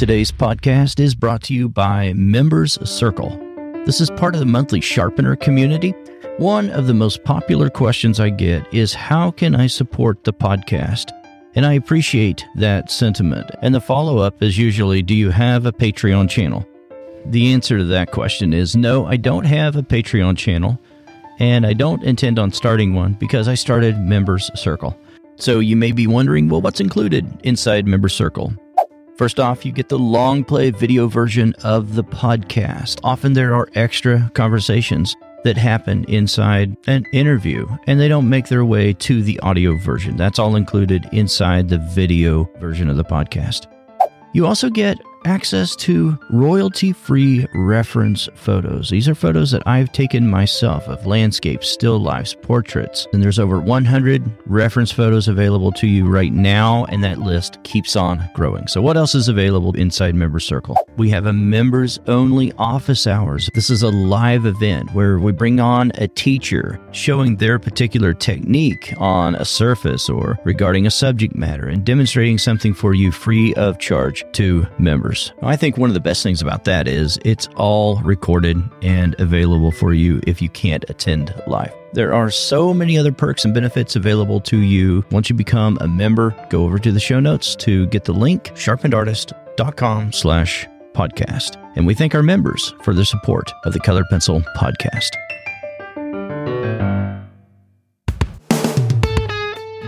Today's podcast is brought to you by Members Circle. This is part of the monthly Sharpener community. One of the most popular questions I get is how can I support the podcast? And I appreciate that sentiment. And the follow up is usually do you have a Patreon channel? The answer to that question is no, I don't have a Patreon channel. And I don't intend on starting one because I started Members Circle. So you may be wondering, well, what's included inside Members Circle? First off, you get the long play video version of the podcast. Often there are extra conversations that happen inside an interview and they don't make their way to the audio version. That's all included inside the video version of the podcast. You also get access to royalty free reference photos. These are photos that I've taken myself of landscapes, still lifes, portraits, and there's over 100 reference photos available to you right now, and that list keeps on growing. So, what else is available inside Member Circle? We have a members only office hours. This is a live event where we bring on a teacher showing their particular technique on a surface or regarding a subject matter and demonstrating something for you free of charge to members. I think one of the best things about that is it's all recorded and available for you if you can't attend live. There are so many other perks and benefits available to you. Once you become a member, go over to the show notes to get the link, sharpenedartist.com slash podcast. And we thank our members for their support of the Colored Pencil podcast.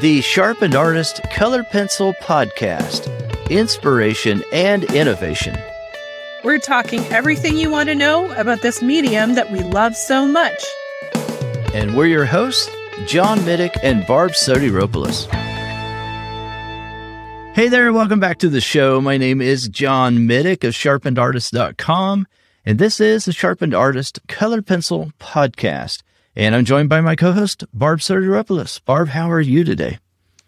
The Sharpened Artist Color Pencil Podcast inspiration, and innovation. We're talking everything you want to know about this medium that we love so much. And we're your hosts, John Middick and Barb Sotiropoulos. Hey there, welcome back to the show. My name is John Middick of sharpenedartist.com, and this is the Sharpened Artist Color Pencil Podcast. And I'm joined by my co host, Barb Sotiropoulos. Barb, how are you today?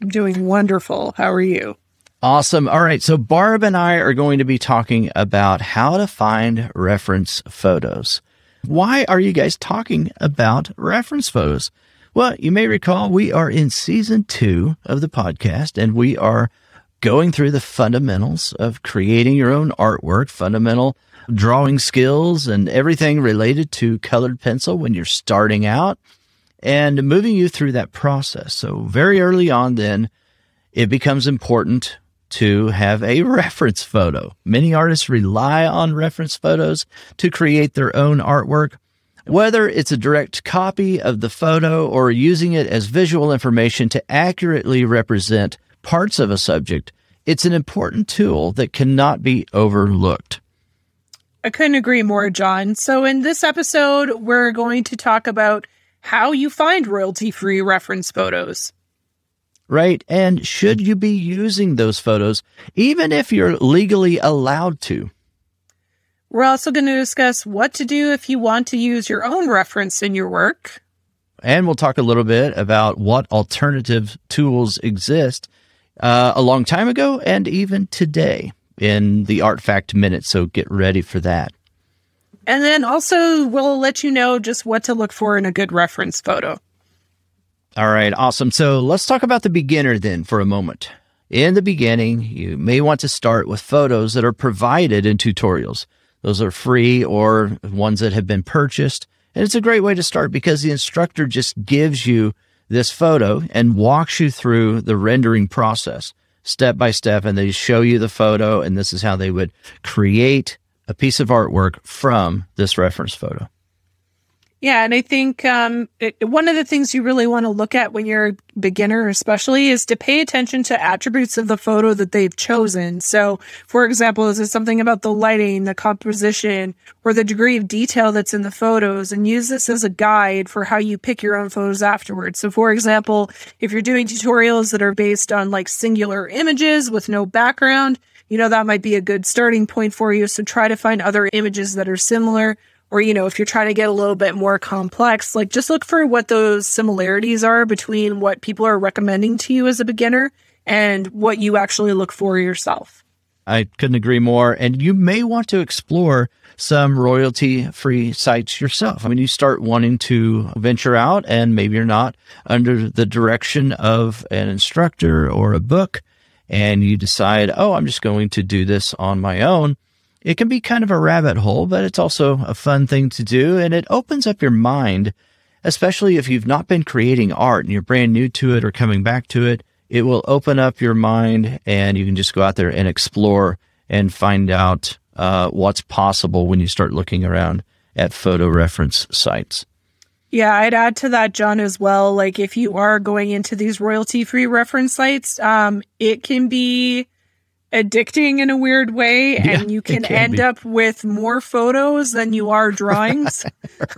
I'm doing wonderful. How are you? Awesome. All right. So Barb and I are going to be talking about how to find reference photos. Why are you guys talking about reference photos? Well, you may recall we are in season two of the podcast and we are going through the fundamentals of creating your own artwork, fundamental drawing skills and everything related to colored pencil when you're starting out and moving you through that process. So very early on, then it becomes important to have a reference photo. Many artists rely on reference photos to create their own artwork. Whether it's a direct copy of the photo or using it as visual information to accurately represent parts of a subject, it's an important tool that cannot be overlooked. I couldn't agree more, John. So, in this episode, we're going to talk about how you find royalty free reference photos right? And should you be using those photos, even if you're legally allowed to? We're also going to discuss what to do if you want to use your own reference in your work. And we'll talk a little bit about what alternative tools exist uh, a long time ago and even today in the Art Fact Minute. So get ready for that. And then also, we'll let you know just what to look for in a good reference photo. All right, awesome. So let's talk about the beginner then for a moment. In the beginning, you may want to start with photos that are provided in tutorials. Those are free or ones that have been purchased. And it's a great way to start because the instructor just gives you this photo and walks you through the rendering process step by step. And they show you the photo, and this is how they would create a piece of artwork from this reference photo. Yeah, and I think um, it, one of the things you really want to look at when you're a beginner, especially, is to pay attention to attributes of the photo that they've chosen. So, for example, is it something about the lighting, the composition, or the degree of detail that's in the photos? And use this as a guide for how you pick your own photos afterwards. So, for example, if you're doing tutorials that are based on like singular images with no background, you know, that might be a good starting point for you. So, try to find other images that are similar or you know if you're trying to get a little bit more complex like just look for what those similarities are between what people are recommending to you as a beginner and what you actually look for yourself. I couldn't agree more. And you may want to explore some royalty free sites yourself. I mean you start wanting to venture out and maybe you're not under the direction of an instructor or a book and you decide, oh, I'm just going to do this on my own, it can be kind of a rabbit hole, but it's also a fun thing to do. And it opens up your mind, especially if you've not been creating art and you're brand new to it or coming back to it. It will open up your mind and you can just go out there and explore and find out uh, what's possible when you start looking around at photo reference sites. Yeah, I'd add to that, John, as well. Like if you are going into these royalty free reference sites, um, it can be addicting in a weird way yeah, and you can, can end be. up with more photos than you are drawings.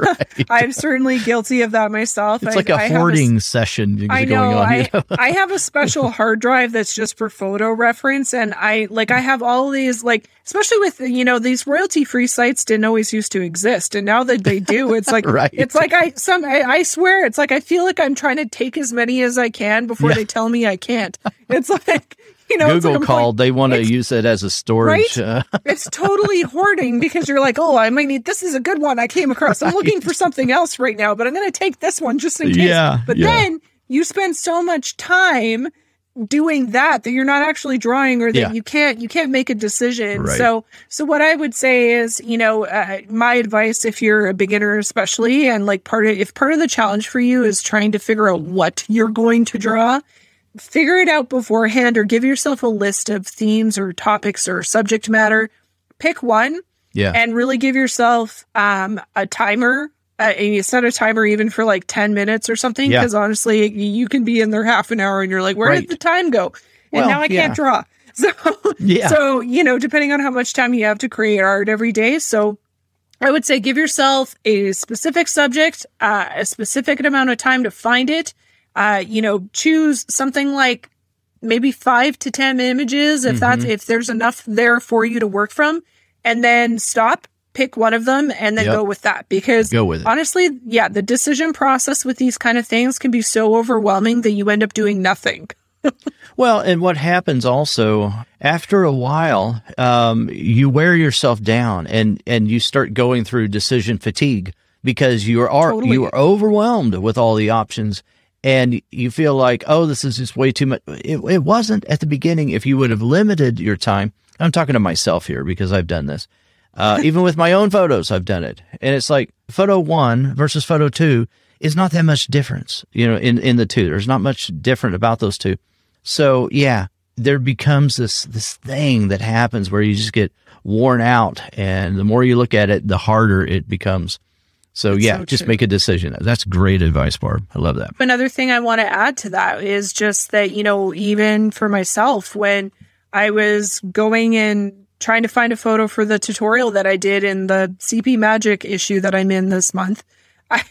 I'm certainly guilty of that myself. It's I, like a I hoarding a, session I know, on, I, know? I have a special hard drive that's just for photo reference and I like I have all these like especially with you know these royalty free sites didn't always used to exist and now that they do it's like right. it's like I some I, I, swear it's like I feel like I'm trying to take as many as I can before yeah. they tell me I can't. It's like you know, Google like called. They want to use it as a storage. Right? Uh, it's totally hoarding because you're like, oh, I might need. This is a good one I came across. I'm looking for something else right now, but I'm going to take this one just in case. Yeah, but yeah. then you spend so much time doing that that you're not actually drawing or that yeah. you can't you can't make a decision right. so so what i would say is you know uh, my advice if you're a beginner especially and like part of if part of the challenge for you is trying to figure out what you're going to draw figure it out beforehand or give yourself a list of themes or topics or subject matter. Pick one. Yeah. And really give yourself um, a timer. Uh, and you set a timer even for like 10 minutes or something. Because yeah. honestly, you can be in there half an hour and you're like, where right. did the time go? And well, now I can't draw. So, yeah. so, you know, depending on how much time you have to create art every day. So, I would say give yourself a specific subject, uh, a specific amount of time to find it, uh, you know, choose something like maybe five to 10 images if mm-hmm. that's, if there's enough there for you to work from, and then stop, pick one of them, and then yep. go with that. Because go with it. honestly, yeah, the decision process with these kind of things can be so overwhelming that you end up doing nothing. well, and what happens also after a while, um, you wear yourself down and and you start going through decision fatigue because you are totally. you are overwhelmed with all the options and you feel like, oh, this is just way too much. It, it wasn't at the beginning. If you would have limited your time, I'm talking to myself here because I've done this. Uh, even with my own photos, I've done it. And it's like photo one versus photo two is not that much difference, you know, in, in the two. There's not much different about those two. So yeah, there becomes this, this thing that happens where you just get worn out. And the more you look at it, the harder it becomes. So That's yeah, so just make a decision. That's great advice, Barb. I love that. Another thing I want to add to that is just that, you know, even for myself, when I was going and trying to find a photo for the tutorial that I did in the CP Magic issue that I'm in this month, I,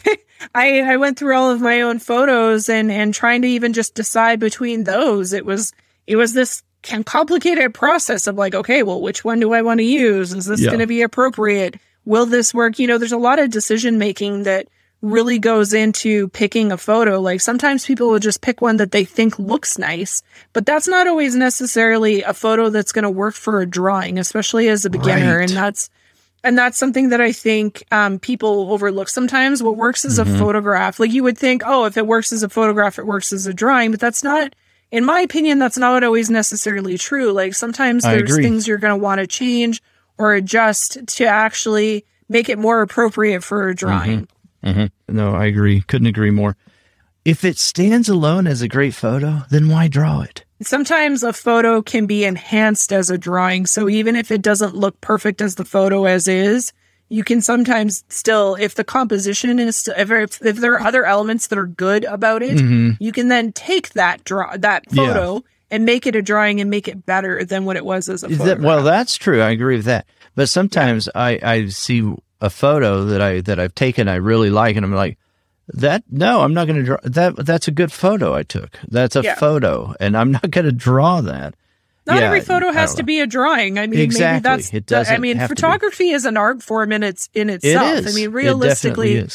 I, I went through all of my own photos and and trying to even just decide between those. It was it was this complicated process of like, okay, well, which one do I want to use? Is this yeah. going to be appropriate? Will this work? You know, there's a lot of decision making that really goes into picking a photo. Like sometimes people will just pick one that they think looks nice, but that's not always necessarily a photo that's going to work for a drawing, especially as a beginner. Right. And that's, and that's something that I think um, people overlook sometimes. What works as mm-hmm. a photograph, like you would think, oh, if it works as a photograph, it works as a drawing, but that's not, in my opinion, that's not always necessarily true. Like sometimes there's things you're going to want to change or adjust to actually make it more appropriate for a drawing. Mm-hmm. Mm-hmm. No, I agree. Couldn't agree more. If it stands alone as a great photo, then why draw it? Sometimes a photo can be enhanced as a drawing. So even if it doesn't look perfect as the photo as is, you can sometimes still, if the composition is, if, if there are other elements that are good about it, mm-hmm. you can then take that draw, that photo yeah and make it a drawing and make it better than what it was as a photo. That, well, that's true. I agree with that. But sometimes yeah. I, I see a photo that I that I've taken I really like, and I'm like, that no, I'm not going to draw that. That's a good photo I took. That's a yeah. photo, and I'm not going to draw that. Not yeah, every photo has to be a drawing. I mean, exactly. maybe that's. It doesn't I mean, photography is an art form in its in itself. It is. I mean, realistically,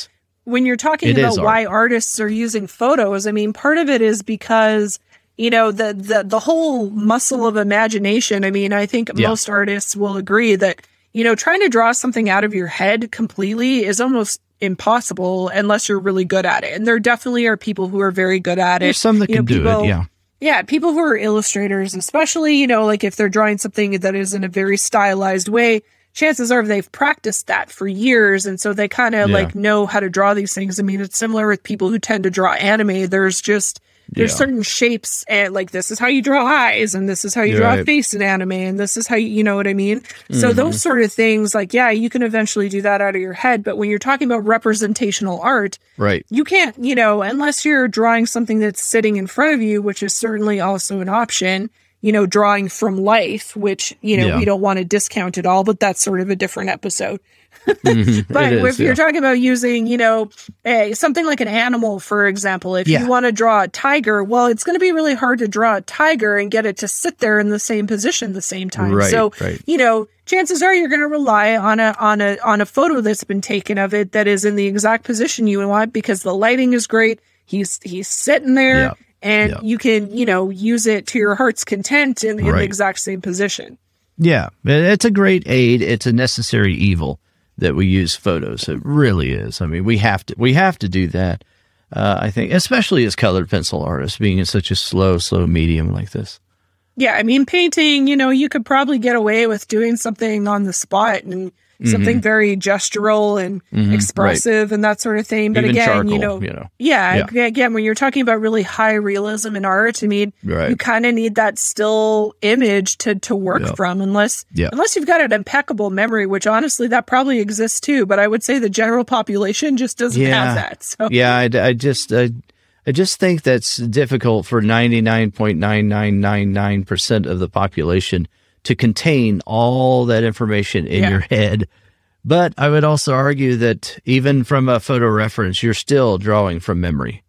when you're talking it about why artists are using photos, I mean, part of it is because you know the the the whole muscle of imagination i mean i think yeah. most artists will agree that you know trying to draw something out of your head completely is almost impossible unless you're really good at it and there definitely are people who are very good at it There's some that you can know, do people, it yeah Yeah, people who are illustrators, especially, you know, like if they're drawing something that is in a very stylized way, chances are they've practiced that for years. And so they kind of Yeah. like know how to draw these things. I mean, it's similar with people who tend to draw anime. There's just, there's Yeah. certain shapes and like this is how you draw eyes and this is how you draw a face in anime and this is how you, you know what I mean? So Mm-hmm. those sort of things, like, yeah, you can eventually do that out of your head. But when you're talking about representational art, Right. you can't, you know, unless you're drawing something that's sitting in front of you, which is certainly also an option, you know, drawing from life, which, you know, Yeah. we don't want to discount at all, but that's sort of a different episode. Mhm. But is, if you're talking about using, you know, a, something like an animal, for example, if Yeah. you want to draw a tiger, well, it's going to be really hard to draw a tiger and get it to sit there in the same position the same time. Right, so, right. you know, chances are you're going to rely on a on a on a photo that's been taken of it that is in the exact position you want because the lighting is great. He's he's sitting there. Yeah. And you can, you know, use it to your heart's content in, in the exact same position. Yeah, it's a great aid. It's a necessary evil that we use photos. It really is. I mean, we have to we have to do that. Uh, I think, especially as colored pencil artists, being in such a slow, slow medium like this. Yeah, I mean, painting, you know, you could probably get away with doing something on the spot and something very gestural and expressive and that sort of thing. But Mm-hmm. Even again, charcoal, you know, you know. yeah, ag- again, when you're talking about really high realism in art, I mean, Right. you kind of need that still image to to work Yeah. from, unless Yeah. unless you've got an impeccable memory, which honestly that probably exists too. But I would say the general population just doesn't Yeah. have that. So yeah, I, I just I, I just think that's difficult for ninety nine point nine nine nine nine percent of the population to contain all that information in Yeah. your head. But I would also argue that even from a photo reference, you're still drawing from memory.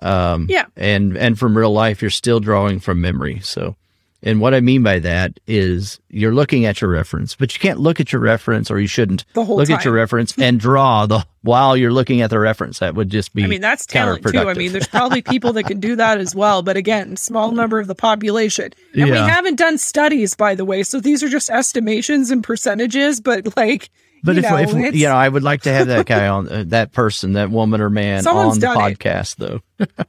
Um, Yeah. and and from real life, you're still drawing from memory. So, and what I mean by that is you're looking at your reference, but you can't look at your reference, or you shouldn't The whole look at your reference and draw the while you're looking at the reference. That would just be. I mean, that's talent too. I mean, there's probably people that can do that as well. But again, small number of the population. And we haven't done studies, by the way. So these are just estimations and percentages. But like, But if, know, if you know, I would like to have that guy on, uh, that person, that woman or man on the done it. podcast, though.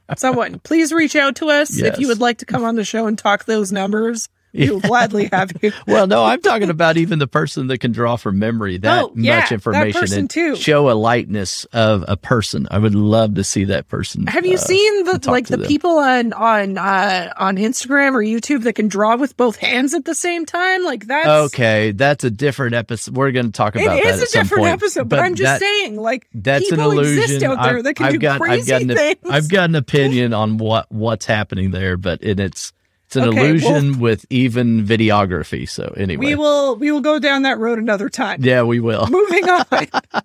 someone, please reach out to us if you would like to come on the show and talk those numbers. We will gladly have you. Well, no, I'm talking about even the person that can draw from memory that Oh, yeah, much information person and too. show a likeness of a person. I would love to see that person. Have you uh, seen the like the them. people on on uh, on Instagram or YouTube that can draw with both hands at the same time? Like that's Okay, that's a different episode. We're going to talk It about that is a different point. episode, but, I'm just that- saying, like That's an people illusion. exist out there I've- that can I've do got, crazy I've got an, things. I've got an opinion on what what's happening there, but and it's it's an Okay, illusion with even videography. So anyway, we will we will go down that road another time. yeah, we will. Moving on.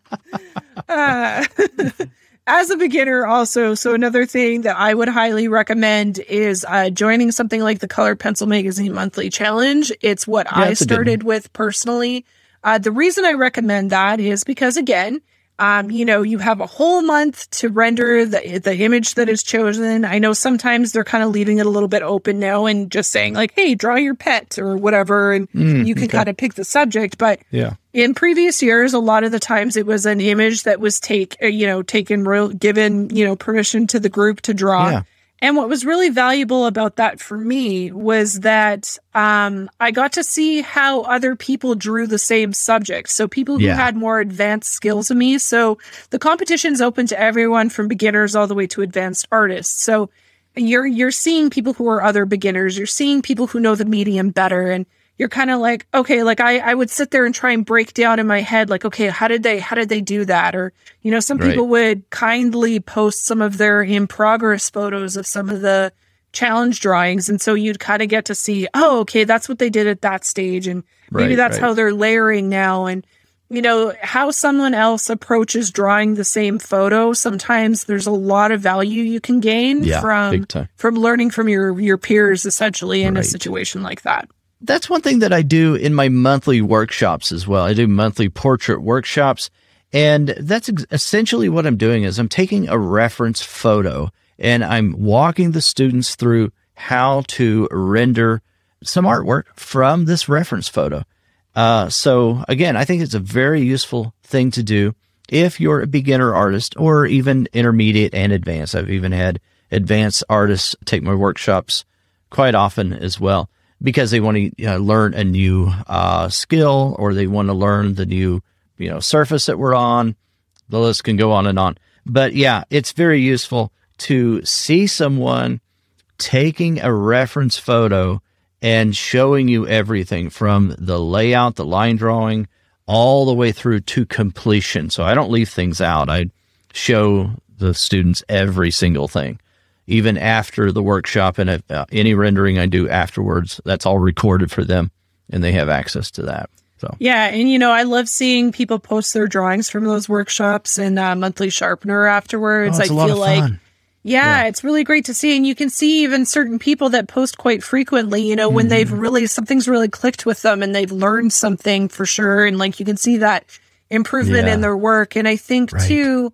uh, as a beginner, also, so another thing that I would highly recommend is uh, joining something like the Color Pencil Magazine Monthly Challenge. It's what I good one. started with personally. Uh, the reason I recommend that is because, again, um, you know, you have a whole month to render the the image that is chosen. I know sometimes they're kind of leaving it a little bit open now and just saying like, "Hey, draw your pet" or whatever, and Mm, you can kind of pick the subject. But Yeah. in previous years, a lot of the times it was an image that was take, uh, you know, taken real, given, you know, permission to the group to draw. Yeah. And what was really valuable about that for me was that um, I got to see how other people drew the same subject. So people who Yeah. had more advanced skills than me. So the competition's open to everyone from beginners all the way to advanced artists. So you're you're seeing people who are other beginners. You're seeing people who know the medium better, and you're kind of like, okay, like I I would sit there and try and break down in my head, like, okay, how did they how did they do that? Or you know, some Right. people would kindly post some of their in progress photos of some of the challenge drawings, and so you'd kind of get to see, oh, okay, that's what they did at that stage, and maybe Right, that's right. how they're layering now, and you know how someone else approaches drawing the same photo sometimes there's a lot of value you can gain Yeah, from from learning from your your peers essentially in a situation like that That's one thing that I do in my monthly workshops as well. I do monthly portrait workshops, and that's ex- essentially what I'm doing is I'm taking a reference photo and I'm walking the students through how to render some artwork from this reference photo. Uh, so again, I think it's a very useful thing to do if you're a beginner artist or even intermediate and advanced. I've even had advanced artists take my workshops quite often as well because they want to uh, learn a new uh, skill or they want to learn the new you know surface that we're on. The list can go on and on. But yeah, it's very useful to see someone taking a reference photo and showing you everything from the layout, the line drawing, all the way through to completion. So I don't leave things out. I show the students every single thing, even after the workshop and if, uh, any rendering I do afterwards. That's all recorded for them, and they have access to that. So yeah, and you know I love seeing people post their drawings from those workshops and uh, monthly sharpener afterwards. Oh, I feel like. Yeah, yeah, it's really great to see. And you can see even certain people that post quite frequently, you know, when mm-hmm. they've really, something's really clicked with them and they've learned something for sure. And like you can see that improvement yeah. in their work. And I think right. too,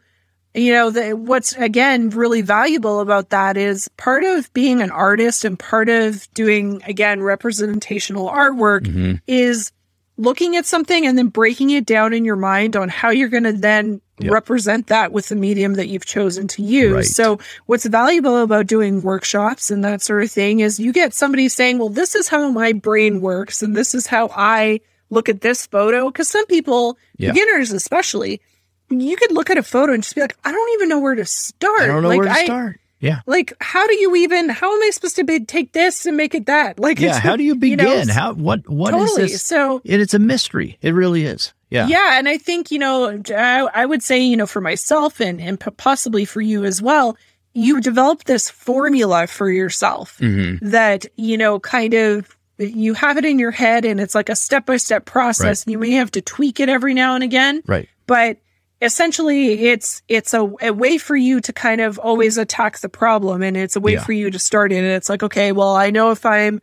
you know, the, what's again really valuable about that is part of being an artist and part of doing, again, representational artwork mm-hmm. is looking at something and then breaking it down in your mind on how you're going to then yep. represent that with the medium that you've chosen to use. Right. So, what's valuable about doing workshops and that sort of thing is you get somebody saying, Well, this is how my brain works, and this is how I look at this photo. Because some people, yeah. beginners especially, you could look at a photo and just be like, I don't even know where to start. I don't know like, where to I, start. Yeah. Like, how do you even? How am I supposed to be, take this and make it that? Like, yeah. How do you begin? You know, how? What? What totally. is this? So it, it's a mystery. It really is. Yeah. Yeah, and I think you know, I, I would say you know, for myself and and possibly for you as well, you develop this formula for yourself mm-hmm. that you know, kind of you have it in your head, and it's like a step by step process. Right. You may have to tweak it every now and again, right? But essentially it's it's a, a, way for you to kind of always attack the problem and it's a way yeah. for you to start in and it's like okay well i know if i'm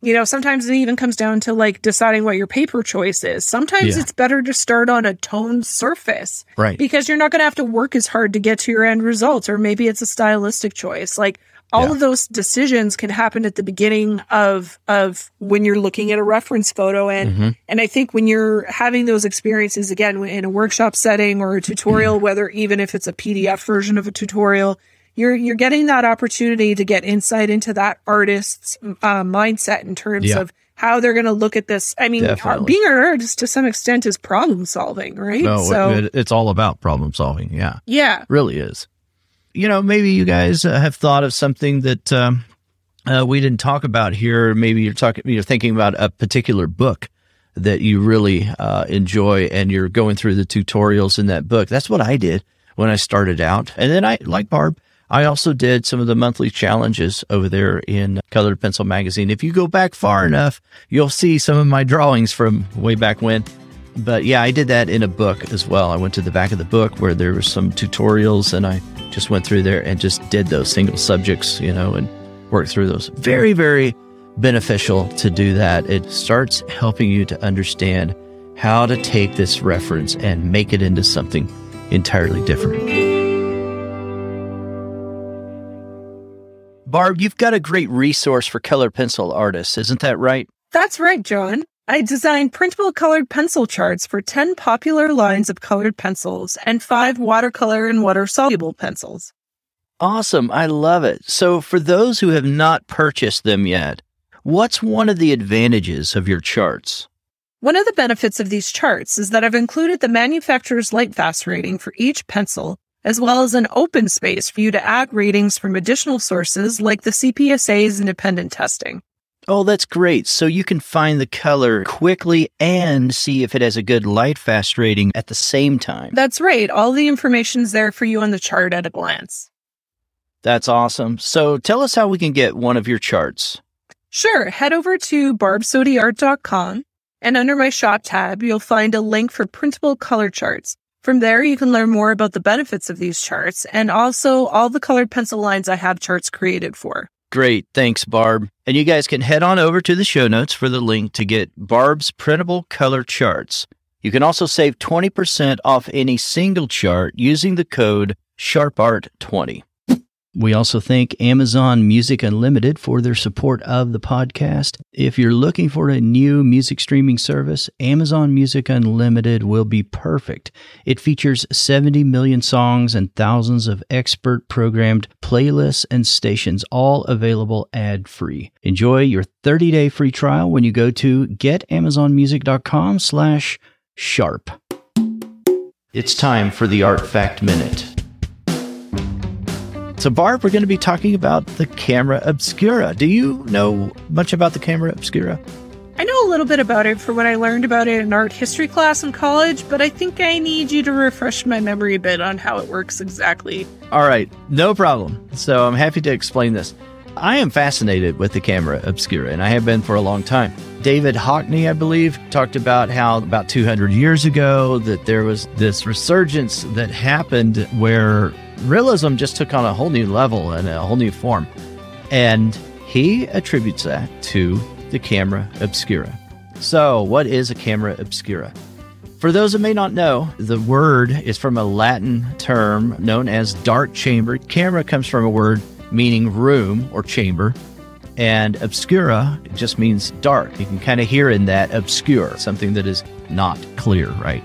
you know sometimes it even comes down to like deciding what your paper choice is sometimes yeah. it's better to start on a toned surface right because you're not going to have to work as hard to get to your end results or maybe it's a stylistic choice like all yeah. of those decisions can happen at the beginning of of when you're looking at a reference photo and mm-hmm. and I think when you're having those experiences again in a workshop setting or a tutorial mm-hmm. whether even if it's a PDF version of a tutorial you're you're getting that opportunity to get insight into that artist's uh, mindset in terms yeah. of how they're going to look at this. I mean, being an artist to some extent is problem solving, right? No, so, it, it's all about problem solving. Yeah, yeah, really is you know, maybe you guys uh, have thought of something that um, uh, we didn't talk about here. Maybe you're talking, you're thinking about a particular book that you really uh, enjoy, and you're going through the tutorials in that book. That's what I did when I started out, and then I, like Barb, I also did some of the monthly challenges over there in Colored Pencil Magazine. If you go back far enough, you'll see some of my drawings from way back when. But yeah, I did that in a book as well. I went to the back of the book where there were some tutorials and I just went through there and just did those single subjects, you know, and worked through those. Very, very beneficial to do that. It starts helping you to understand how to take this reference and make it into something entirely different. Barb, you've got a great resource for color pencil artists, isn't that right? That's right, John. I designed printable colored pencil charts for 10 popular lines of colored pencils and five watercolor and water soluble pencils. Awesome. I love it. So, for those who have not purchased them yet, what's one of the advantages of your charts? One of the benefits of these charts is that I've included the manufacturer's Lightfast rating for each pencil, as well as an open space for you to add ratings from additional sources like the CPSA's independent testing. Oh, that's great. So you can find the color quickly and see if it has a good light fast rating at the same time. That's right. All the information's there for you on the chart at a glance. That's awesome. So tell us how we can get one of your charts. Sure. Head over to barbsodyart.com and under my shop tab, you'll find a link for printable color charts. From there, you can learn more about the benefits of these charts and also all the colored pencil lines I have charts created for. Great. Thanks, Barb. And you guys can head on over to the show notes for the link to get Barb's printable color charts. You can also save 20% off any single chart using the code SharpArt20. We also thank Amazon Music Unlimited for their support of the podcast. If you're looking for a new music streaming service, Amazon Music Unlimited will be perfect. It features 70 million songs and thousands of expert programmed playlists and stations, all available ad free. Enjoy your 30 day free trial when you go to getamazonmusic.com slash sharp. It's time for the Art Fact Minute. So, Barb, we're going to be talking about the camera obscura. Do you know much about the camera obscura? I know a little bit about it for what I learned about it in art history class in college, but I think I need you to refresh my memory a bit on how it works exactly. All right, no problem. So, I'm happy to explain this. I am fascinated with the camera obscura, and I have been for a long time. David Hockney, I believe, talked about how about 200 years ago that there was this resurgence that happened where realism just took on a whole new level and a whole new form. And he attributes that to the camera obscura. So, what is a camera obscura? For those that may not know, the word is from a Latin term known as dark chamber. Camera comes from a word meaning room or chamber, and obscura just means dark. You can kind of hear in that obscure, something that is not clear, right?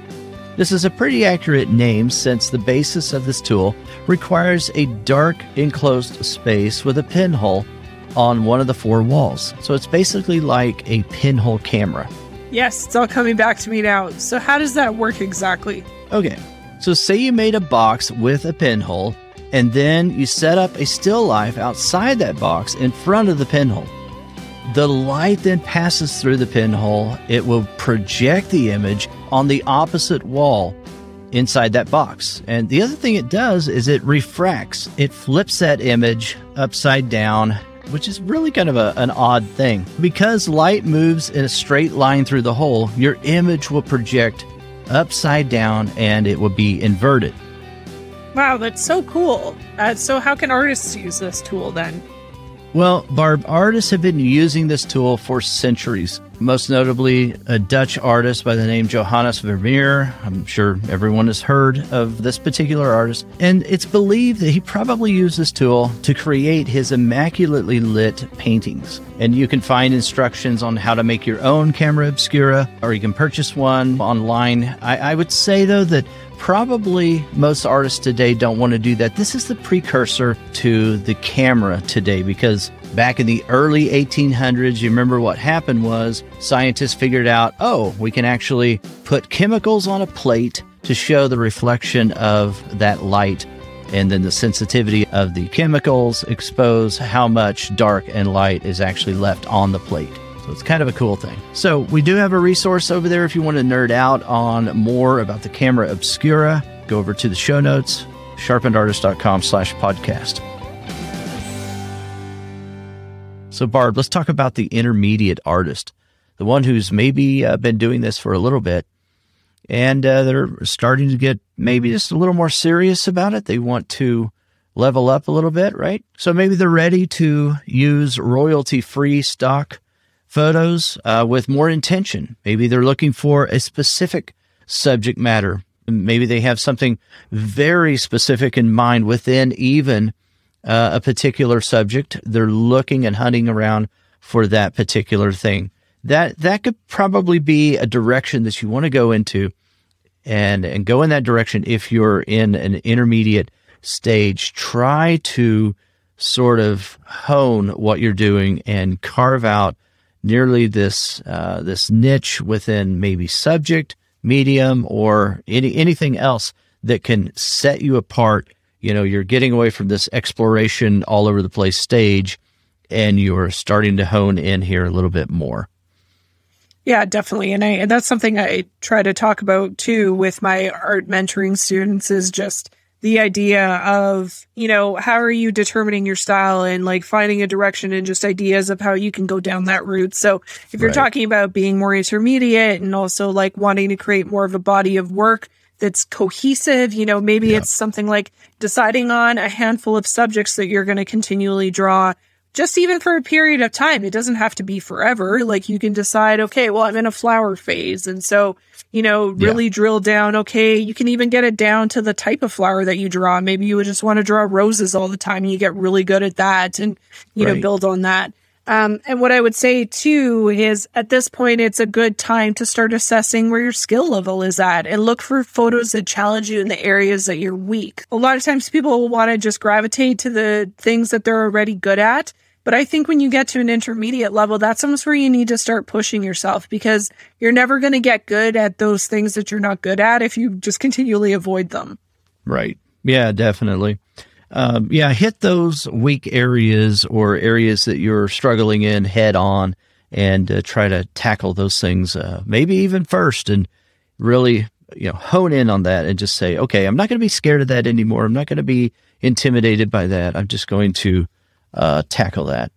This is a pretty accurate name since the basis of this tool requires a dark enclosed space with a pinhole on one of the four walls. So it's basically like a pinhole camera. Yes, it's all coming back to me now. So, how does that work exactly? Okay, so say you made a box with a pinhole, and then you set up a still life outside that box in front of the pinhole. The light then passes through the pinhole. It will project the image on the opposite wall inside that box. And the other thing it does is it refracts, it flips that image upside down, which is really kind of a, an odd thing. Because light moves in a straight line through the hole, your image will project upside down and it will be inverted. Wow, that's so cool. Uh, so, how can artists use this tool then? Well, Barb, artists have been using this tool for centuries. Most notably, a Dutch artist by the name Johannes Vermeer. I'm sure everyone has heard of this particular artist. And it's believed that he probably used this tool to create his immaculately lit paintings. And you can find instructions on how to make your own camera obscura, or you can purchase one online. I, I would say, though, that probably most artists today don't want to do that. This is the precursor to the camera today because back in the early 1800s, you remember what happened was scientists figured out, oh, we can actually put chemicals on a plate to show the reflection of that light. And then the sensitivity of the chemicals expose how much dark and light is actually left on the plate. So it's kind of a cool thing. So we do have a resource over there if you want to nerd out on more about the camera obscura. Go over to the show notes, sharpenedartist.com slash podcast. So Barb, let's talk about the intermediate artist, the one who's maybe uh, been doing this for a little bit and uh, they're starting to get maybe just a little more serious about it. They want to level up a little bit, right? So maybe they're ready to use royalty free stock photos uh, with more intention. Maybe they're looking for a specific subject matter. Maybe they have something very specific in mind within even uh, a particular subject. They're looking and hunting around for that particular thing. That that could probably be a direction that you want to go into, and and go in that direction if you're in an intermediate stage. Try to sort of hone what you're doing and carve out nearly this uh, this niche within maybe subject, medium, or any anything else that can set you apart. You know, you're getting away from this exploration all over the place stage, and you're starting to hone in here a little bit more. Yeah, definitely. And I and that's something I try to talk about too with my art mentoring students is just the idea of, you know, how are you determining your style and like finding a direction and just ideas of how you can go down that route. So if you're right. talking about being more intermediate and also like wanting to create more of a body of work that's cohesive, you know, maybe yeah. it's something like deciding on a handful of subjects that you're going to continually draw just even for a period of time. It doesn't have to be forever. Like you can decide, okay, well, I'm in a flower phase. And so, you know, really yeah. drill down. Okay. You can even get it down to the type of flower that you draw. Maybe you would just want to draw roses all the time and you get really good at that and, you right. know, build on that. Um, and what I would say too is at this point, it's a good time to start assessing where your skill level is at and look for photos that challenge you in the areas that you're weak. A lot of times people will want to just gravitate to the things that they're already good at. But I think when you get to an intermediate level, that's almost where you need to start pushing yourself because you're never going to get good at those things that you're not good at if you just continually avoid them. Right. Yeah, definitely. Um, yeah, hit those weak areas or areas that you're struggling in head on and uh, try to tackle those things, uh, maybe even first and really, you know, hone in on that and just say, okay, I'm not going to be scared of that anymore. I'm not going to be intimidated by that. I'm just going to uh, tackle that.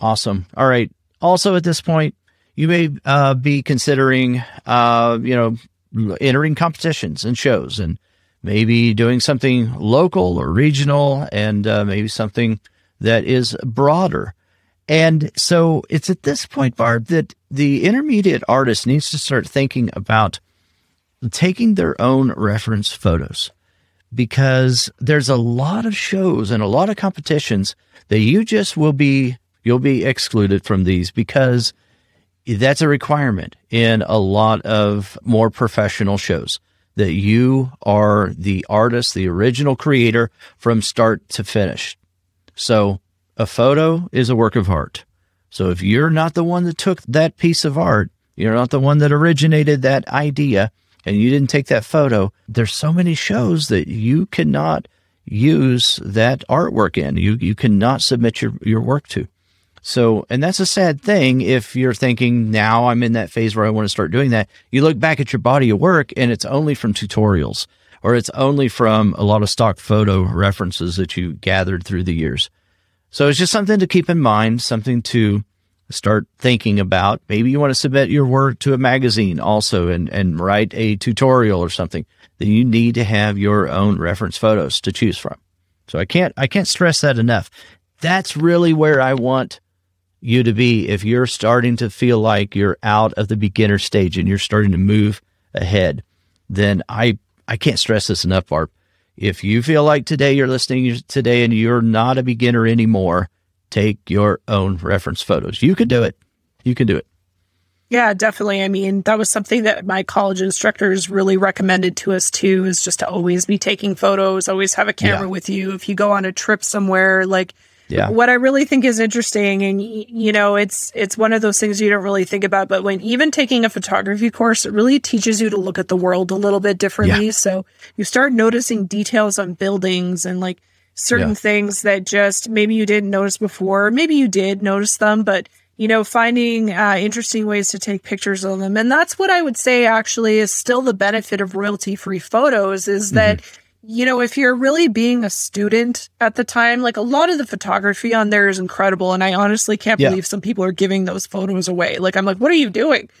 Awesome. All right. Also, at this point, you may uh, be considering, uh, you know, entering competitions and shows and maybe doing something local or regional and uh, maybe something that is broader. And so it's at this point, Barb, that the intermediate artist needs to start thinking about taking their own reference photos because there's a lot of shows and a lot of competitions that you just will be, you'll be excluded from these because that's a requirement in a lot of more professional shows that you are the artist, the original creator from start to finish. So a photo is a work of art. So if you're not the one that took that piece of art, you're not the one that originated that idea and you didn't take that photo, there's so many shows that you cannot use that artwork in. You you cannot submit your, your work to. So, and that's a sad thing if you're thinking now I'm in that phase where I want to start doing that. You look back at your body of work and it's only from tutorials or it's only from a lot of stock photo references that you gathered through the years. So it's just something to keep in mind, something to start thinking about. Maybe you want to submit your work to a magazine also and, and write a tutorial or something. Then you need to have your own reference photos to choose from. So I can't, I can't stress that enough. That's really where I want you to be if you're starting to feel like you're out of the beginner stage and you're starting to move ahead, then I, I can't stress this enough, Barb. If you feel like today you're listening today and you're not a beginner anymore, take your own reference photos. You can do it. You can do it. Yeah, definitely. I mean, that was something that my college instructors really recommended to us too, is just to always be taking photos, always have a camera yeah. with you. If you go on a trip somewhere, like yeah. What I really think is interesting, and you know, it's it's one of those things you don't really think about, but when even taking a photography course, it really teaches you to look at the world a little bit differently. Yeah. So you start noticing details on buildings and like certain yeah. things that just maybe you didn't notice before, maybe you did notice them, but you know, finding uh, interesting ways to take pictures of them, and that's what I would say actually is still the benefit of royalty free photos is mm-hmm. that you know, if you're really being a student at the time, like a lot of the photography on there is incredible. And I honestly can't yeah. believe some people are giving those photos away. Like, I'm like, what are you doing?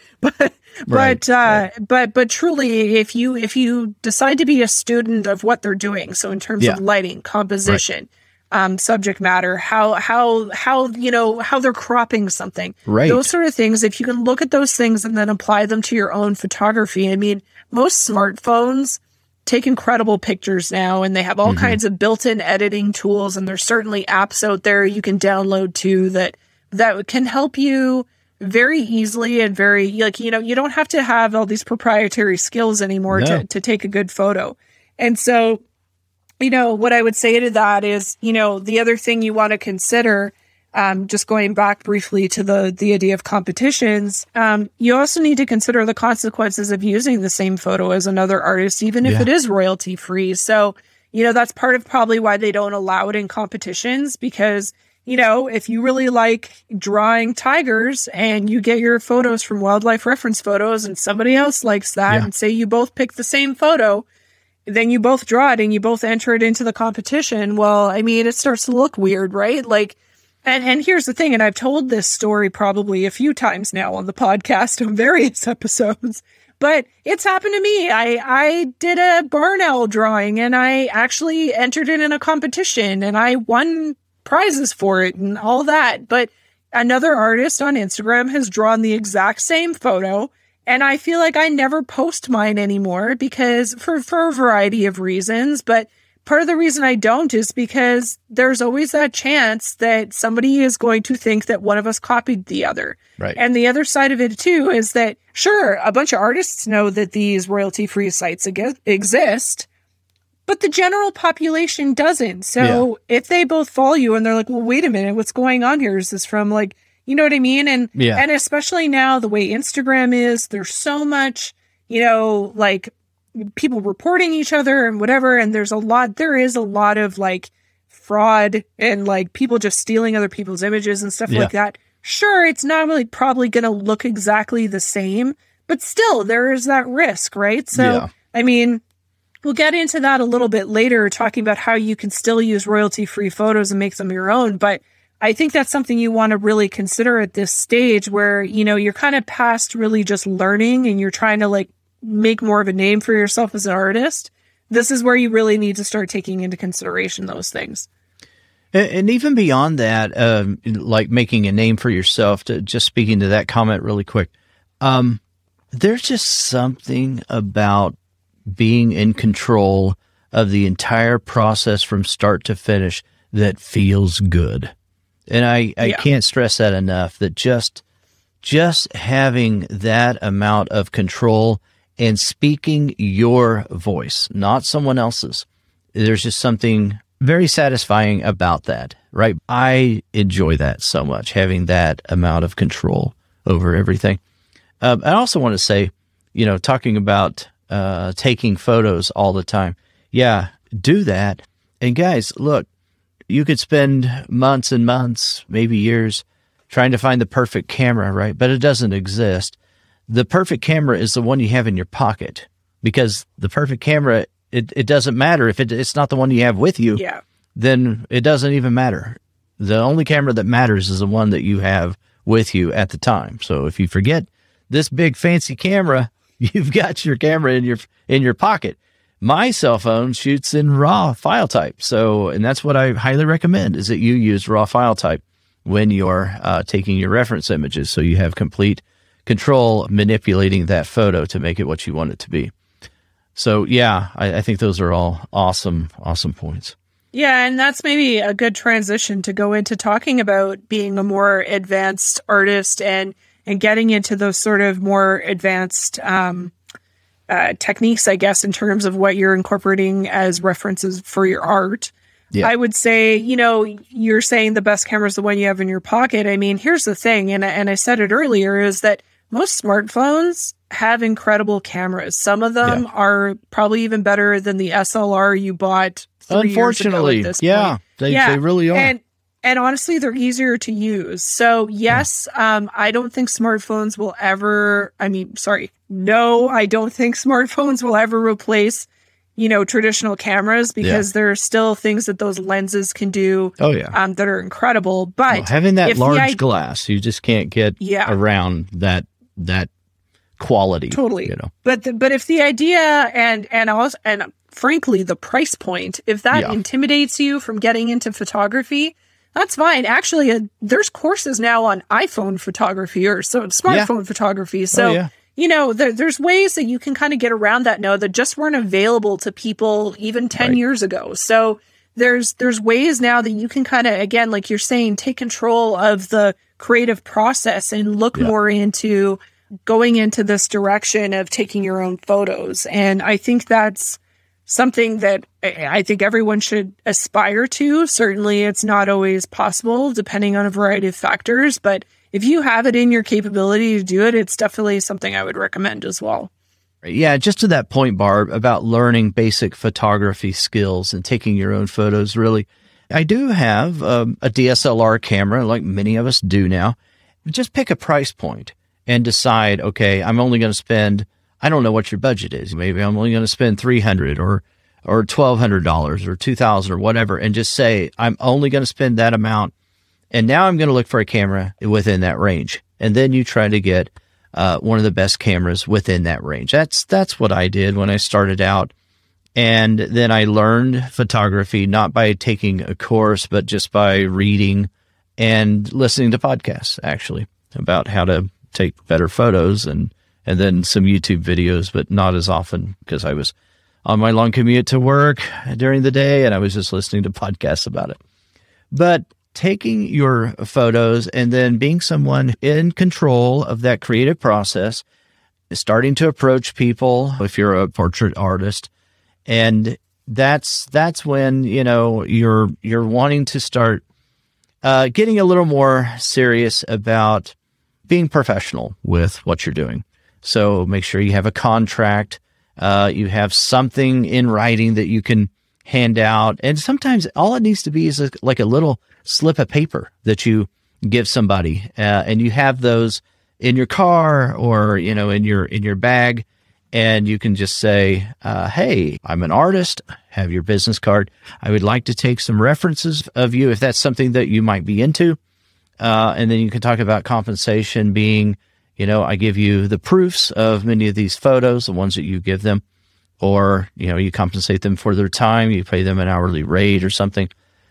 But, right. but, uh, right. but, but truly, if you, if you decide to be a student of what they're doing, so in terms yeah. of lighting, composition, right. um, subject matter, how, how, how, you know, how they're cropping something, right. those sort of things, if you can look at those things and then apply them to your own photography, I mean, most smartphones, take incredible pictures now and they have all mm-hmm. kinds of built-in editing tools and there's certainly apps out there you can download too that that can help you very easily and very like you know you don't have to have all these proprietary skills anymore no. to, to take a good photo and so you know what i would say to that is you know the other thing you want to consider um, just going back briefly to the the idea of competitions, um, you also need to consider the consequences of using the same photo as another artist, even if yeah. it is royalty free. So, you know, that's part of probably why they don't allow it in competitions because you know, if you really like drawing tigers and you get your photos from wildlife reference photos and somebody else likes that yeah. and say you both pick the same photo, then you both draw it and you both enter it into the competition. Well, I mean, it starts to look weird, right? Like and and here's the thing, and I've told this story probably a few times now on the podcast on various episodes, but it's happened to me. I I did a barn owl drawing and I actually entered it in a competition and I won prizes for it and all that. But another artist on Instagram has drawn the exact same photo. And I feel like I never post mine anymore because for, for a variety of reasons. But part of the reason I don't is because there's always that chance that somebody is going to think that one of us copied the other. Right. And the other side of it too is that sure, a bunch of artists know that these royalty free sites ag- exist, but the general population doesn't. So yeah. if they both follow you and they're like, well, wait a minute, what's going on here? Is this from like, you know what I mean? And, yeah. and especially now the way Instagram is, there's so much, you know, like people reporting each other and whatever. And there's a lot, there is a lot of like fraud and like people just stealing other people's images and stuff yeah. like that. Sure, it's not really probably going to look exactly the same, but still there is that risk, right? So, yeah. I mean, we'll get into that a little bit later, talking about how you can still use royalty free photos and make them your own. But I think that's something you want to really consider at this stage where, you know, you're kind of past really just learning and you're trying to like make more of a name for yourself as an artist, this is where you really need to start taking into consideration those things. And, and even beyond that, um, like making a name for yourself, to just speaking to that comment really quick, um, there's just something about being in control of the entire process from start to finish that feels good. And I, I yeah. can't stress that enough that just just having that amount of control and speaking your voice, not someone else's. There's just something very satisfying about that, right? I enjoy that so much, having that amount of control over everything. Um, I also want to say, you know, talking about uh, taking photos all the time. Yeah, do that. And guys, look, you could spend months and months, maybe years, trying to find the perfect camera, right? But it doesn't exist the perfect camera is the one you have in your pocket because the perfect camera it, it doesn't matter if it, it's not the one you have with you yeah. then it doesn't even matter. The only camera that matters is the one that you have with you at the time. So if you forget this big fancy camera you've got your camera in your in your pocket. My cell phone shoots in raw file type. So and that's what i highly recommend is that you use raw file type when you're uh, taking your reference images. So you have complete control manipulating that photo to make it what you want it to be. So yeah, I, I think those are all awesome, awesome points. Yeah, and that's maybe a good transition to go into talking about being a more advanced artist and and getting into those sort of more advanced um, uh, techniques, I guess, in terms of what you're incorporating as references for your art. Yeah. I would say, you know, you're saying the best camera is the one you have in your pocket. I mean, here's the thing, and and I said it earlier, is that most smartphones have incredible cameras. Some of them yeah. are probably even better than the SLR you bought. Unfortunately, yeah, they, yeah, they really are. And, and honestly, they're easier to use. So yes, yeah. um, I don't think smartphones will ever. I mean, sorry, no, I don't think smartphones will ever replace you know traditional cameras because yeah. there are still things that those lenses can do oh yeah um, that are incredible but well, having that large I- glass you just can't get yeah. around that that quality. Totally. You know. But the, but if the idea and and also and frankly the price point, if that yeah. intimidates you from getting into photography, that's fine. Actually, uh, there's courses now on iPhone photography or so smartphone yeah. photography. Oh, so. Oh, yeah. You know, there, there's ways that you can kind of get around that now that just weren't available to people even 10 right. years ago. So there's there's ways now that you can kind of again like you're saying take control of the creative process and look yeah. more into going into this direction of taking your own photos. And I think that's something that I think everyone should aspire to. Certainly, it's not always possible depending on a variety of factors, but if you have it in your capability to do it, it's definitely something I would recommend as well. Yeah, just to that point, Barb, about learning basic photography skills and taking your own photos, really. I do have um, a DSLR camera, like many of us do now. Just pick a price point and decide, okay, I'm only going to spend, I don't know what your budget is. Maybe I'm only going to spend 300 or, or $1,200 or 2000 or whatever. And just say, I'm only going to spend that amount. And now I'm going to look for a camera within that range. And then you try to get uh, one of the best cameras within that range. That's, that's what I did when I started out And then I learned photography not by taking a course, but just by reading and listening to podcasts actually about how to take better photos and and then some YouTube videos, but not as often because I was on my long commute to work during the day and I was just listening to podcasts about it. But taking your photos and then being someone in control of that creative process, starting to approach people if you're a portrait artist and that's that's when you know you're you're wanting to start uh, getting a little more serious about being professional with what you're doing. So make sure you have a contract, uh, you have something in writing that you can hand out, and sometimes all it needs to be is a, like a little slip of paper that you give somebody, uh, and you have those in your car or you know in your in your bag and you can just say, uh, "Hey, I'm an artist. Have your business card. I would like to take some references of you if that's something that you might be into." Uh, and then you can talk about compensation being, you know, I give you the proofs of many of these photos, the ones that you give them, or you know, you compensate them for their time. You pay them an hourly rate or something.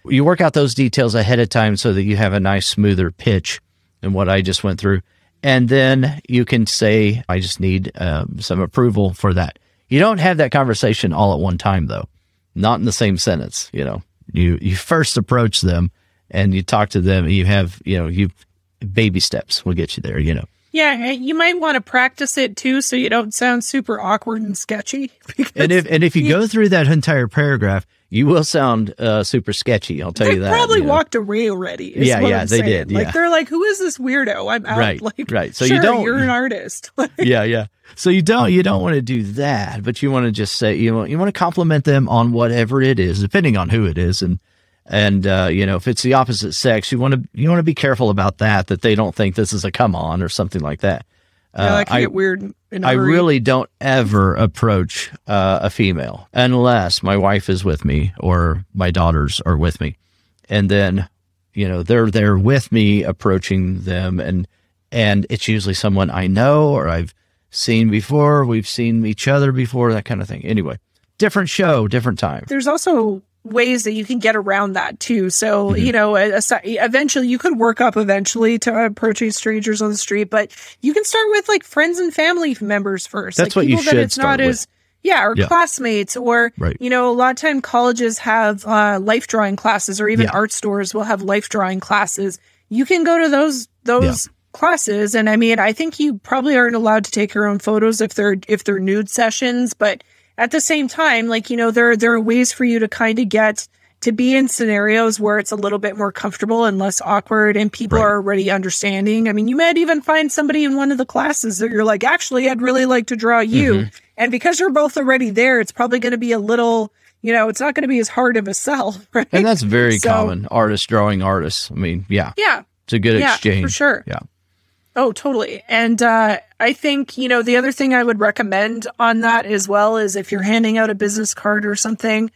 You work out those details ahead of time so that you have a nice, smoother pitch than what I just went through and then you can say, I just need um, some approval for that. You don't have that conversation all at one time, though, not in the same sentence. You know, you, you first approach them and you talk to them and you have, you know, you baby steps will get you there, you know. Yeah, you might want to practice it too, so you don't sound super awkward and sketchy. And if and if you, you go through that entire paragraph, you will sound uh, super sketchy. I'll tell they you that. Probably you know? walked away already. yeah, yeah, I'm they saying. did. Yeah. Like they're like, who is this weirdo? I'm out. Right, like, right. So sure, you don't. You're an artist. yeah, yeah. So you don't you don't want to do that, but you want to just say you want you want to compliment them on whatever it is, depending on who it is, and and uh, you know if it's the opposite sex, you want to you want to be careful about that that they don't think this is a come on or something like that. Yeah, that can I, get weird. I really don't ever approach uh, a female unless my wife is with me or my daughters are with me, and then you know they're there with me approaching them, and and it's usually someone I know or I've seen before. We've seen each other before, that kind of thing. Anyway, different show, different time. There's also ways that you can get around that too. So, mm-hmm. you know, eventually you could work up eventually to approaching strangers on the street, but you can start with like friends and family members first. That's like what you should that it's start not with. as yeah, or yeah. classmates, or right. you know, a lot of time colleges have uh, life drawing classes, or even yeah. art stores will have life drawing classes. You can go to those those yeah. classes, and I mean, I think you probably aren't allowed to take your own photos if they're if they're nude sessions, but at the same time, like, you know, there, there are ways for you to kind of get to be in scenarios where it's a little bit more comfortable and less awkward and people right. are already understanding. I mean, you might even find somebody in one of the classes that you're like, actually, I'd really like to draw you. Mm-hmm. And because you're both already there, it's probably going to be a little, you know, it's not going to be as hard of a sell, right? And that's very so, common. Artists drawing artists. I mean, yeah. Yeah. It's a good yeah, exchange. For sure. Yeah. Oh, totally. And uh, I think, you know, the other thing I would recommend on that as well is if you're handing out a business card or something,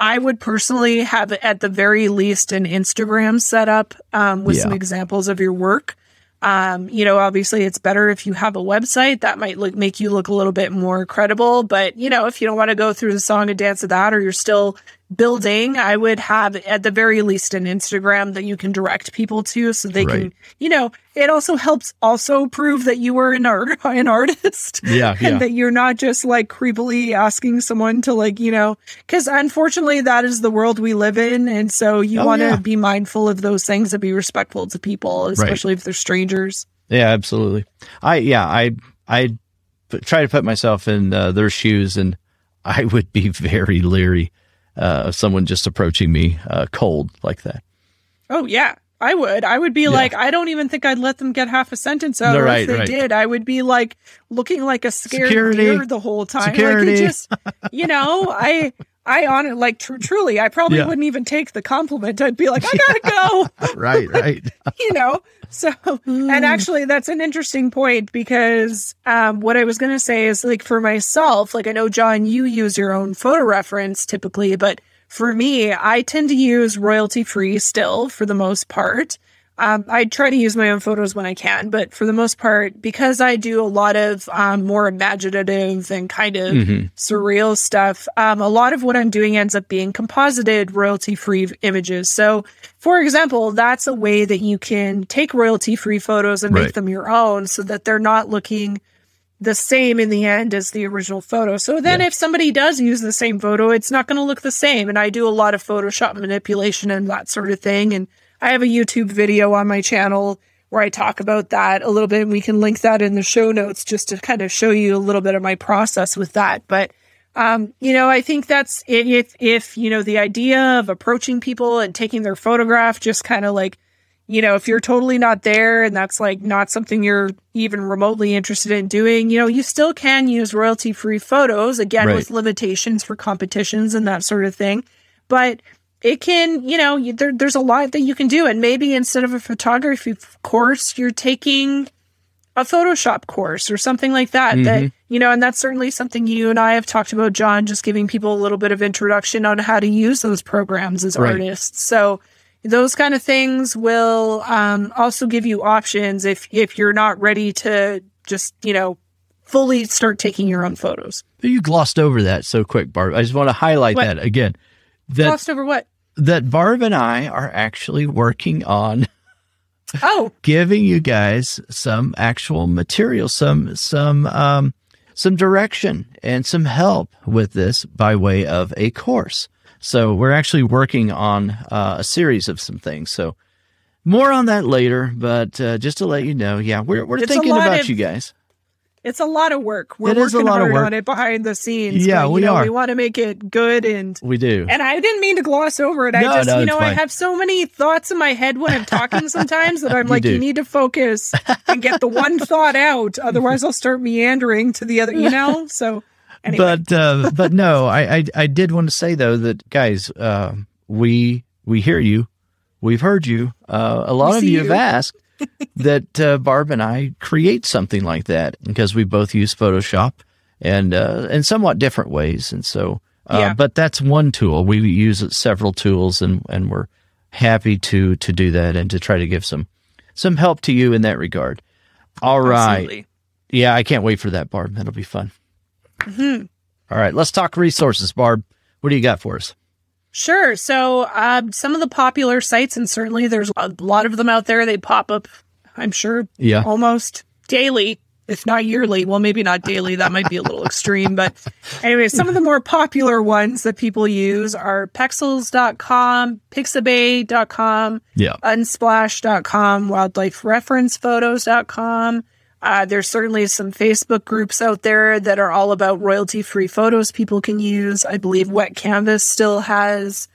I would personally have at the very least an Instagram set up um, with yeah. some examples of your work. Um, you know, obviously it's better if you have a website that might look, make you look a little bit more credible. But, you know, if you don't want to go through the song and dance of that, or you're still building, I would have at the very least an Instagram that you can direct people to so they right. can, you know, it also helps also prove that you were an art an artist. Yeah. and yeah. that you're not just like creepily asking someone to like, you know, because unfortunately that is the world we live in. And so you oh, want to yeah. be mindful of those things and be respectful to people, especially right. if they're strangers. Yeah, absolutely. I yeah, I I try to put myself in uh, their shoes and I would be very leery uh, of someone just approaching me uh, cold like that. Oh yeah, I would. I would be yeah. like, I don't even think I'd let them get half a sentence out. No, right, if they right. did, I would be like looking like a scared Security. deer the whole time. Security. Like just, you know, I. I on it like tr- truly, I probably yeah. wouldn't even take the compliment. I'd be like, I gotta go. right, right. you know. So, and actually, that's an interesting point because um, what I was gonna say is like for myself, like I know John, you use your own photo reference typically, but for me, I tend to use royalty free still for the most part. Um, I try to use my own photos when I can, but for the most part, because I do a lot of um, more imaginative and kind of Mhm. surreal stuff, um, a lot of what I'm doing ends up being composited, royalty free images. So, for example, that's a way that you can take royalty free photos and Right. make them your own so that they're not looking the same in the end as the original photo. So then Yeah. if somebody does use the same photo, it's not going to look the same. And I do a lot of Photoshop manipulation and that sort of thing. And I have a YouTube video on my channel where I talk about that a little bit. And we can link that in the show notes just to kind of show you a little bit of my process with that. But um, you know, I think that's if if you know the idea of approaching people and taking their photograph, just kind of like you know, if you're totally not there and that's like not something you're even remotely interested in doing, you know, you still can use royalty free photos, again, Right. with limitations for competitions and that sort of thing. But it can, you know, you, there, there's a lot that you can do. And maybe instead of a photography course, you're taking a Photoshop course or something like that. That, you know, and that's certainly something you and I have talked about, John, just giving people a little bit of introduction on how to use those programs as Right. artists. So, those kind of things will um, also give you options if if you're not ready to just you know fully start taking your own photos. You glossed over that so quick, Barb. I just want to highlight What? that again. That Glossed over what? that Barb and I are actually working on Oh, giving you guys some actual material, some some um, some direction and some help with this by way of a course. So we're actually working on uh, a series of some things. So more on that later, but uh, just to let you know, yeah, we're we're It's thinking about of- you guys. It's a lot of work. We're It is a working lot of hard work. on it behind the scenes. Yeah, but, we know, are. We want to make it good and. We do. And I didn't mean to gloss over it. I No, just, no, you know, I have so many thoughts in my head when I'm talking sometimes that I'm You like, do. you need to focus and get the one thought out. Otherwise, I'll start meandering to the other, you know? So, anyway. But uh, but no, I, I I did want to say though that guys, uh, we we hear you, we've heard you. Uh, a lot We of you have asked that uh, Barb and I create something like that because we both use Photoshop and uh, in somewhat different ways, and so. Uh, Yeah. But that's one tool. We use several tools, and and we're happy to to do that and to try to give some some help to you in that regard. All right. Absolutely. Yeah, I can't wait for that, Barb. That'll be fun. Mhm. All right, let's talk resources, Barb. What do you got for us? Sure. So, um, some of the popular sites, and certainly there's a lot of them out there, they pop up, I'm sure, Yeah. almost daily, if not yearly. Well, maybe not daily. That might be a little extreme. But anyway, some of the more popular ones that people use are pexels.com, pixabay.com, Yeah. unsplash.com, wildlifereferencephotos.com. Uh, there's certainly some Facebook groups out there that are all about royalty free photos people can use. I believe Wet Canvas still has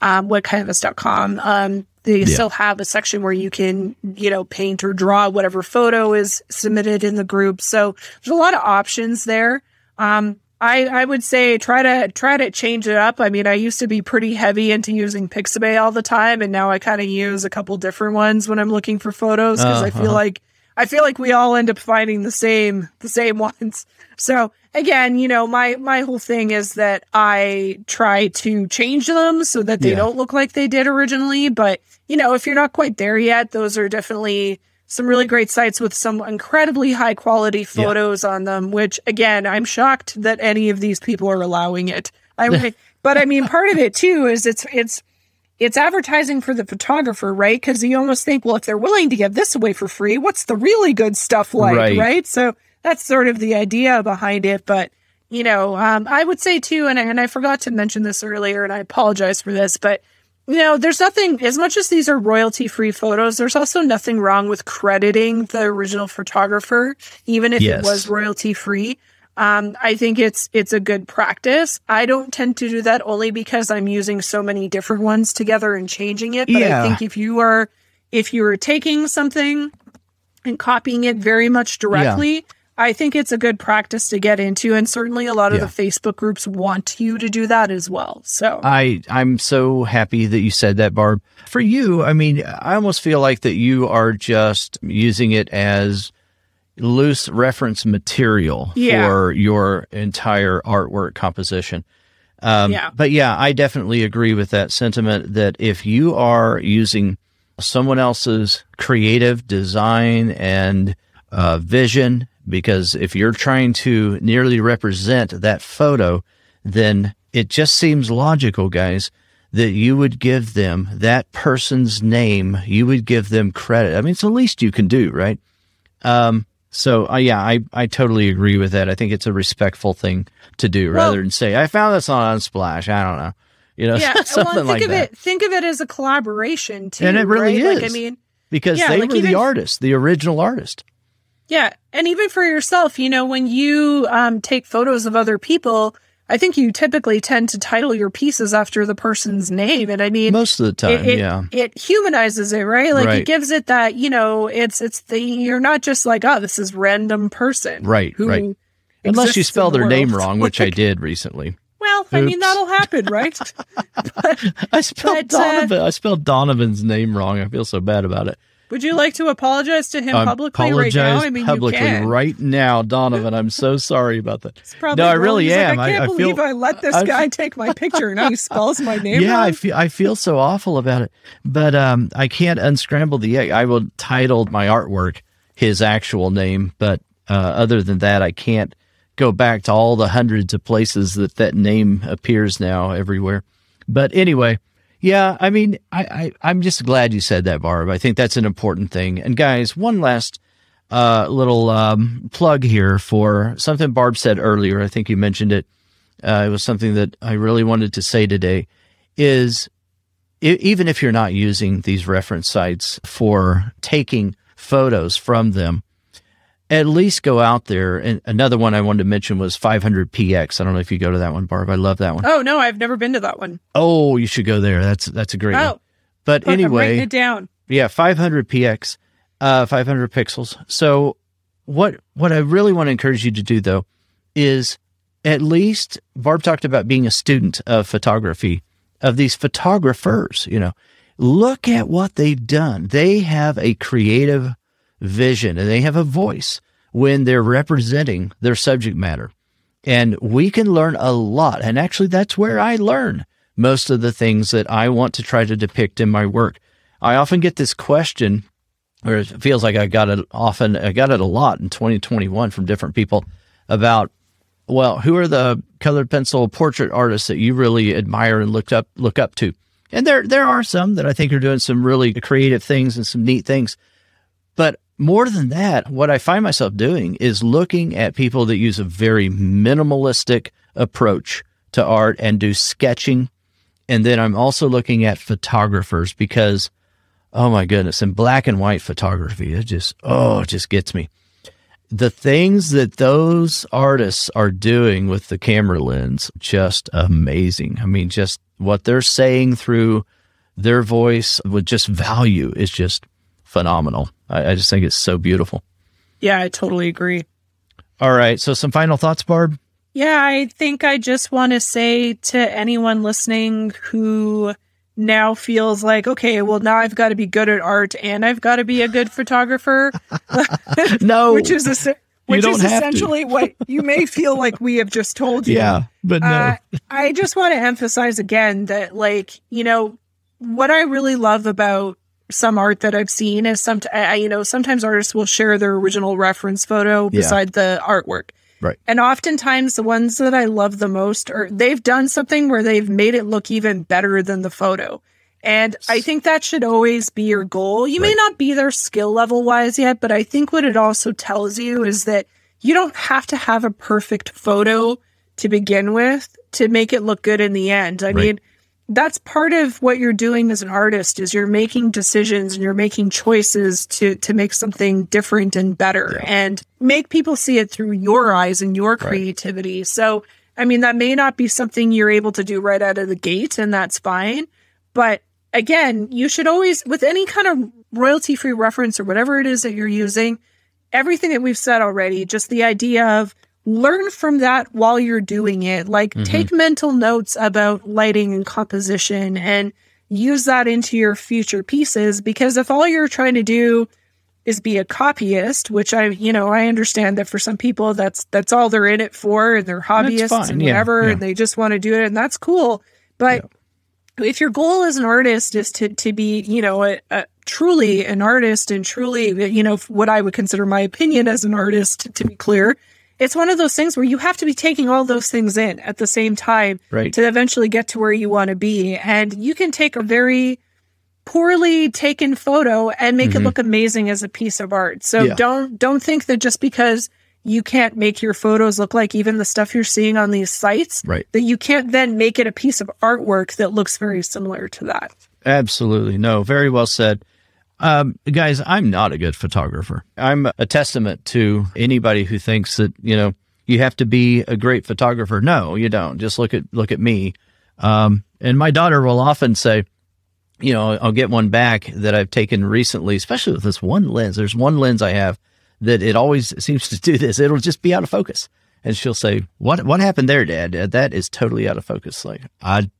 um, wetcanvas.com. Um, they Yeah. still have a section where you can, you know, paint or draw whatever photo is submitted in the group. So there's a lot of options there. Um, I, I would say try to try to change it up. I mean, I used to be pretty heavy into using Pixabay all the time, and now I kind of use a couple different ones when I'm looking for photos because I Uh-huh. feel like I feel like we all end up finding the same the same ones. So again, you know, my my whole thing is that I try to change them so that they Yeah. don't look like they did originally. But you know, if you're not quite there yet, those are definitely some really great sites with some incredibly high quality Yeah. photos on them. Which again, I'm shocked that any of these people are allowing it. I but I mean, part of it too is it's it's it's advertising for the photographer, right? Because you almost think, well, if they're willing to give this away for free, what's the really good stuff like, Right. right? So that's sort of the idea behind it. But you know, um, I would say too, and I, and I forgot to mention this earlier, and I apologize for this, but you know, there's nothing as much as these are royalty free photos. There's also nothing wrong with crediting the original photographer, even if Yes. it was royalty free. Um, I think it's it's a good practice. I don't tend to do that only because I'm using so many different ones together and changing it. But Yeah. I think if you are if you are taking something and copying it very much directly, I think it's a good practice to get into. And certainly a lot of Yeah. the Facebook groups want you to do that as well. So I I'm so happy that you said that, Barb. For you, I mean, I almost feel like that you are just using it as loose reference material Yeah. for your entire artwork composition. Um, Yeah. But yeah, I definitely agree with that sentiment that if you are using someone else's creative design and uh, vision. Because if you're trying to nearly represent that photo, then it just seems logical, guys, that you would give them that person's name. You would give them credit. I mean, it's the least you can do, right? Um, so uh, yeah, I, I totally agree with that. I think it's a respectful thing to do Well- rather than say, I found this on Unsplash. I don't know. You know, Yeah, well, something think like of that. it. Think of it as a collaboration too, And it really right? Like, I mean, because yeah, they like were the artist, the original artist. Yeah. And even for yourself, you know, when you um, take photos of other people, I think you typically tend to title your pieces after the person's name. And I mean, Most of the time, it, it, yeah. it humanizes it, right? Like Right. it gives it that, you know, it's, it's the, you're not just like, oh, this is random person. Right, who right. Unless you spell the their name wrong, which I did recently. Well, I mean, that'll happen, right? I spelled But, uh, I spelled Donovan's name wrong. I feel so bad about it. Would you like to apologize to him I publicly right now? I mean, publicly you can. right now, Donovan. I'm so sorry about that. It's probably No, I really He's am. I I- can't I believe feel- I let this I- guy take my picture and he spells my name yeah, wrong. I feel I feel so awful about it, but um, I can't unscramble the egg. I will title my artwork his actual name, but uh, other than that, I can't go back to all the hundreds of places that that name appears now everywhere. But anyway, yeah, I mean, I, I I'm just glad you said that, Barb. I think that's an important thing. And guys, one last uh, little um, plug here for something Barb said earlier. I think you mentioned it. Uh, it was something that I really wanted to say today. Is even if you're not using these reference sites for taking photos from them, at least go out there. And another one I wanted to mention was 500px. I don't know if you go to that one, Barb. I love that one. oh, no, I've never been to that one. Oh, you should go there. That's that's a great one. Oh, But but I'm writing anyway, it down. yeah, 500px, uh, 500 pixels. So what what I really want to encourage you to do though is at least Barb talked about being a student of photography of these photographers. You know, look at what they've done. They have a creative vision and they have a voice when they're representing their subject matter. And we can learn a lot. And actually, that's where I learn most of the things that I want to try to depict in my work. I often get this question, or it feels like I got it often, I got it a lot in 2021 from different people about, well, who are the colored pencil portrait artists that you really admire and look up look up to? And there there are some that I think are doing some really creative things and some neat things. But more than that, what I find myself doing is looking at people that use a very minimalistic approach to art and do sketching. And then I'm also looking at photographers because, oh my goodness, in black and white photography, it just, oh, it just gets me. The things that those artists are doing with the camera lens, just amazing. I mean, just what they're saying through their voice with just value is just phenomenal. I, I just think it's so beautiful. Yeah, I totally agree. All right. So, some final thoughts, Barb? Yeah, I think I just want to say to anyone listening who now feels like, okay, well, now I've got to be good at art and I've got to be a good photographer, No. which is es- which is essentially what you may feel like we have just told you. yeah, but no. Uh, I just want to emphasize again that, like, you know, what I really love about some art that I've seen is some, I, you know, sometimes artists will share their original reference photo Yeah. beside the artwork. Right. And oftentimes the ones that I love the most are they've done something where they've made it look even better than the photo. And I think that should always be your goal. You may not be there skill level wise yet, but I think what it also tells you is that you don't have to have a perfect photo to begin with to make it look good in the end. I Right. mean, that's part of what you're doing as an artist is you're making decisions and you're making choices to to make something different and better Yeah. and make people see it through your eyes and your creativity. So, I mean, that may not be something you're able to do right out of the gate and that's fine, but again, you should always with any kind of royalty free reference or whatever it is that you're using, everything that we've said already, just the idea of learn from that while you're doing it. Like Mhm. take mental notes about lighting and composition and use that into your future pieces because if all you're trying to do is be a copyist, which I, you know, I understand that for some people that's that's all they're in it for and they're hobbyists fine, and whatever yeah. and they just want to do it and that's cool. But if your goal as an artist is to to be, you know, a, a, truly an artist and truly, you know, what I would consider my opinion as an artist, to be clear, it's one of those things where you have to be taking all those things in at the same time right. to eventually get to where you want to be. And you can take a very poorly taken photo and make mm-hmm. it look amazing as a piece of art. So yeah. don't don't think that just because you can't make your photos look like even the stuff you're seeing on these sites right. that you can't then make it a piece of artwork that looks very similar to that. Absolutely. No, very well said. Um, guys, I'm not a good photographer. I'm a testament to anybody who thinks that, you know, you have to be a great photographer. No, you don't. Just look at, look at me. Um, and my daughter will often say, you know, I'll get one back that I've taken recently, especially with this one lens. There's one lens I have that it always seems to do this. It'll just be out of focus. And she'll say, what, what happened there, dad? That is totally out of focus. Like I,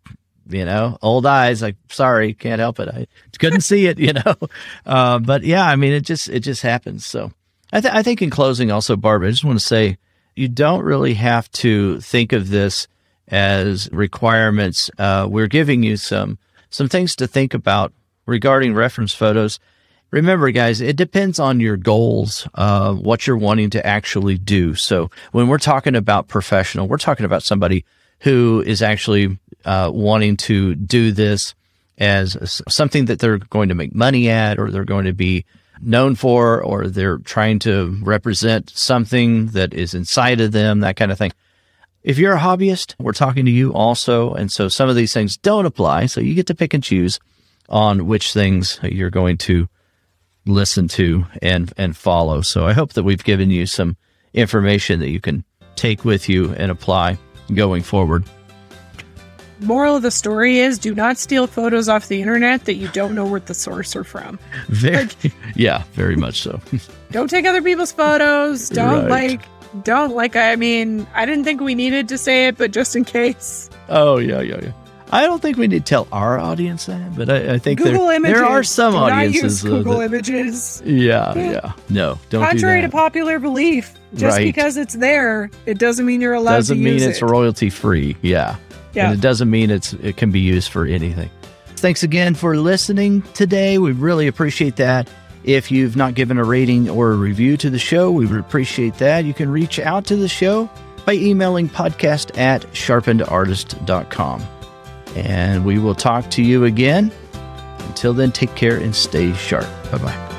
you know, old eyes, like, sorry, can't help it. I couldn't see it, you know? Uh, but yeah, I mean, it just, it just happens. So I, th- I think in closing also, Barbara, I just want to say you don't really have to think of this as requirements. Uh, we're giving you some, some things to think about regarding reference photos. Remember, guys, it depends on your goals, uh, what you're wanting to actually do. So when we're talking about professional, we're talking about somebody who is actually uh, wanting to do this as something that they're going to make money at, or they're going to be known for, or they're trying to represent something that is inside of them, that kind of thing. If you're a hobbyist, we're talking to you also. And so some of these things don't apply. So you get to pick and choose on which things you're going to listen to and, and follow. So I hope that we've given you some information that you can take with you and apply going forward. Moral of the story is do not steal photos off the internet that you don't know where the source are from. Very, like, yeah, very much so. don't take other people's photos. Don't right. like don't like I mean, I didn't think we needed to say it, but just in case. Oh yeah, yeah, yeah. I don't think we need to tell our audience that, but I, I think Google there, images. there are some do audiences. Not use Google that, images. Yeah, yeah. No, don't. Contrary do to popular belief, just right. because it's there, it doesn't mean you're allowed doesn't to use it. Doesn't mean it's royalty free. Yeah. Yeah. And it doesn't mean it's it can be used for anything. Thanks again for listening today. We really appreciate that. If you've not given a rating or a review to the show, we would appreciate that. You can reach out to the show by emailing podcast at sharpenedartist.com. And we will talk to you again. Until then, take care and stay sharp. Bye bye.